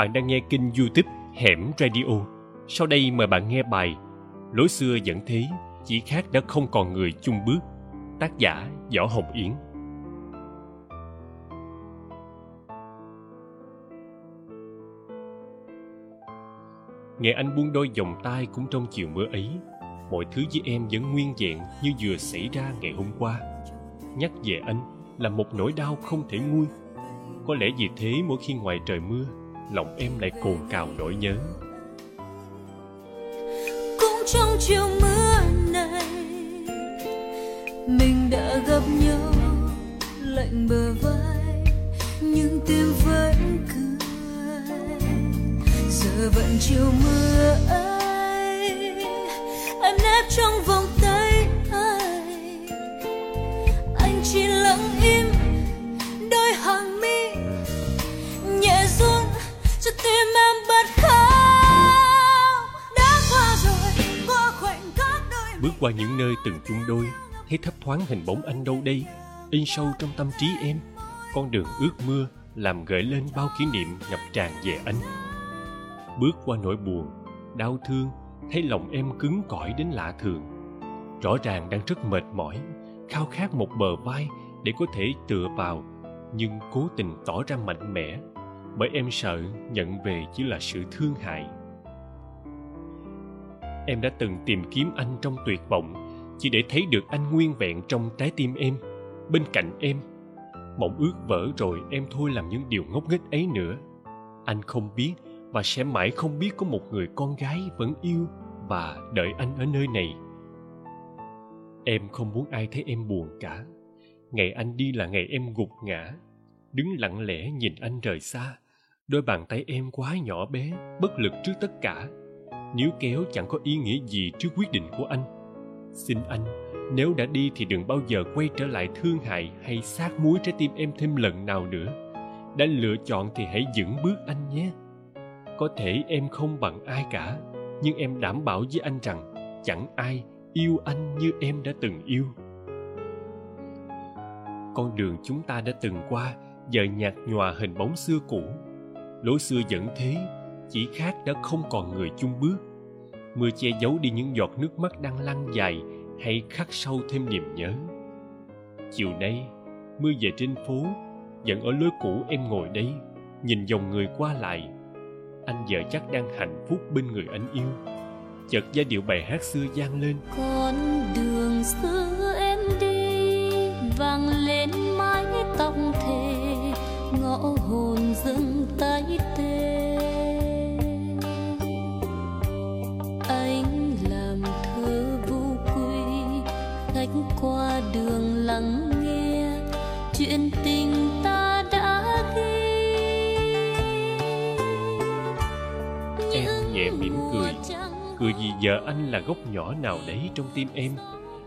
Bạn đang nghe kênh youtube Hẻm Radio. Sau đây mời bạn nghe bài Lối xưa vẫn thế, chỉ khác đã không còn người chung bước. Tác giả Võ Hồng Yến. Nghe anh buông đôi vòng tay cũng trong chiều mưa ấy Mọi thứ với em vẫn nguyên vẹn như vừa xảy ra ngày hôm qua Nhắc về anh là một nỗi đau không thể nguôi Có lẽ vì thế mỗi khi ngoài trời mưa Lòng em lại cồn cào nỗi nhớ. Cũng trong chiều mưa này, Mình đã gặp nhau lạnh bờ vai, Nhưng tim vẫn cười. Giờ vẫn chiều mưa ấy Em nép trong vòng Bước qua những nơi từng chung đôi Thấy thấp thoáng hình bóng anh đâu đây? In sâu trong tâm trí em, Con đường ướt mưa Làm gợi lên bao kỷ niệm ngập tràn về anh. Bước qua nỗi buồn, Đau thương, Thấy lòng em cứng cỏi đến lạ thường. Rõ ràng đang rất mệt mỏi, Khao khát một bờ vai Để có thể tựa vào, Nhưng cố tình tỏ ra mạnh mẽ, Bởi em sợ nhận về chỉ là sự thương hại. Em đã từng tìm kiếm anh trong tuyệt vọng, Chỉ để thấy được anh nguyên vẹn trong trái tim em. Bên cạnh em Mộng ước vỡ rồi em thôi làm những điều ngốc nghếch ấy nữa. Anh không biết và sẽ mãi không biết có một người con gái vẫn yêu và đợi anh ở nơi này. Em không muốn ai thấy em buồn cả. Ngày anh đi là ngày em gục ngã. Đứng lặng lẽ nhìn anh rời xa, đôi bàn tay em quá nhỏ bé, bất lực trước tất cả níu kéo chẳng có ý nghĩa gì trước quyết định của anh. Xin anh, nếu đã đi thì đừng bao giờ quay trở lại thương hại hay sát muối trái tim em thêm lần nào nữa. Đã lựa chọn thì hãy vững bước anh nhé. Có thể em không bằng ai cả, nhưng em đảm bảo với anh rằng chẳng ai yêu anh như em đã từng yêu. Con đường chúng ta đã từng qua, giờ nhạt nhòa hình bóng xưa cũ. Lối xưa vẫn thế chỉ khác đã không còn người chung bước. Mưa che giấu đi những giọt nước mắt đang lăn dài hay khắc sâu thêm niềm nhớ. Chiều nay, mưa về trên phố, vẫn ở lối cũ em ngồi đây nhìn dòng người qua lại. Anh vợ chắc đang hạnh phúc bên người anh yêu. Chợt giai điệu bài hát xưa vang lên. Con đường xưa em đi, vang lên mái tóc thề, ngõ hồn dâng tay tê. Nhẹ mỉm cười. Cười vì giờ anh là gốc nhỏ nào đấy trong tim em?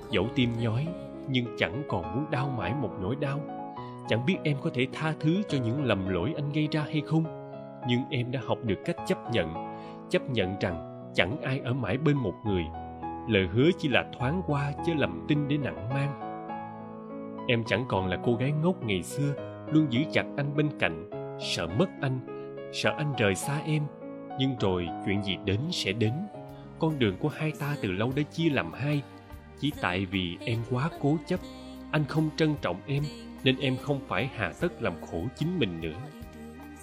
Dẫu tim nhói, nhưng chẳng còn muốn đau mãi một nỗi đau. Chẳng biết em có thể tha thứ cho những lầm lỗi anh gây ra hay không. Nhưng em đã học được cách chấp nhận. Chấp nhận rằng chẳng ai ở mãi bên một người. Lời hứa chỉ là thoáng qua chứ lầm tin để nặng mang. Em chẳng còn là cô gái ngốc ngày xưa, luôn giữ chặt anh bên cạnh. Sợ mất anh, sợ anh rời xa em nhưng rồi chuyện gì đến sẽ đến. Con đường của hai ta từ lâu đã chia làm hai. Chỉ tại vì em quá cố chấp, anh không trân trọng em, nên em không phải hà tất làm khổ chính mình nữa.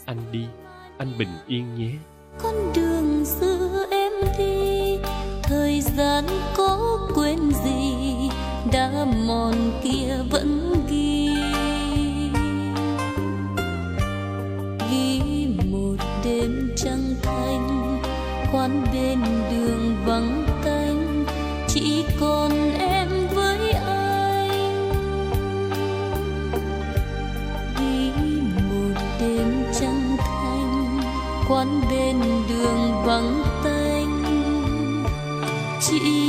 Anh đi, anh bình yên nhé. Con đường xưa em đi, thời gian có quên gì, đã mòn kia vẫn ghi trăng thanh quan bên đường vắng tanh, chỉ còn em với anh. Đi một đêm trăng thanh quan bên đường vắng tanh, chỉ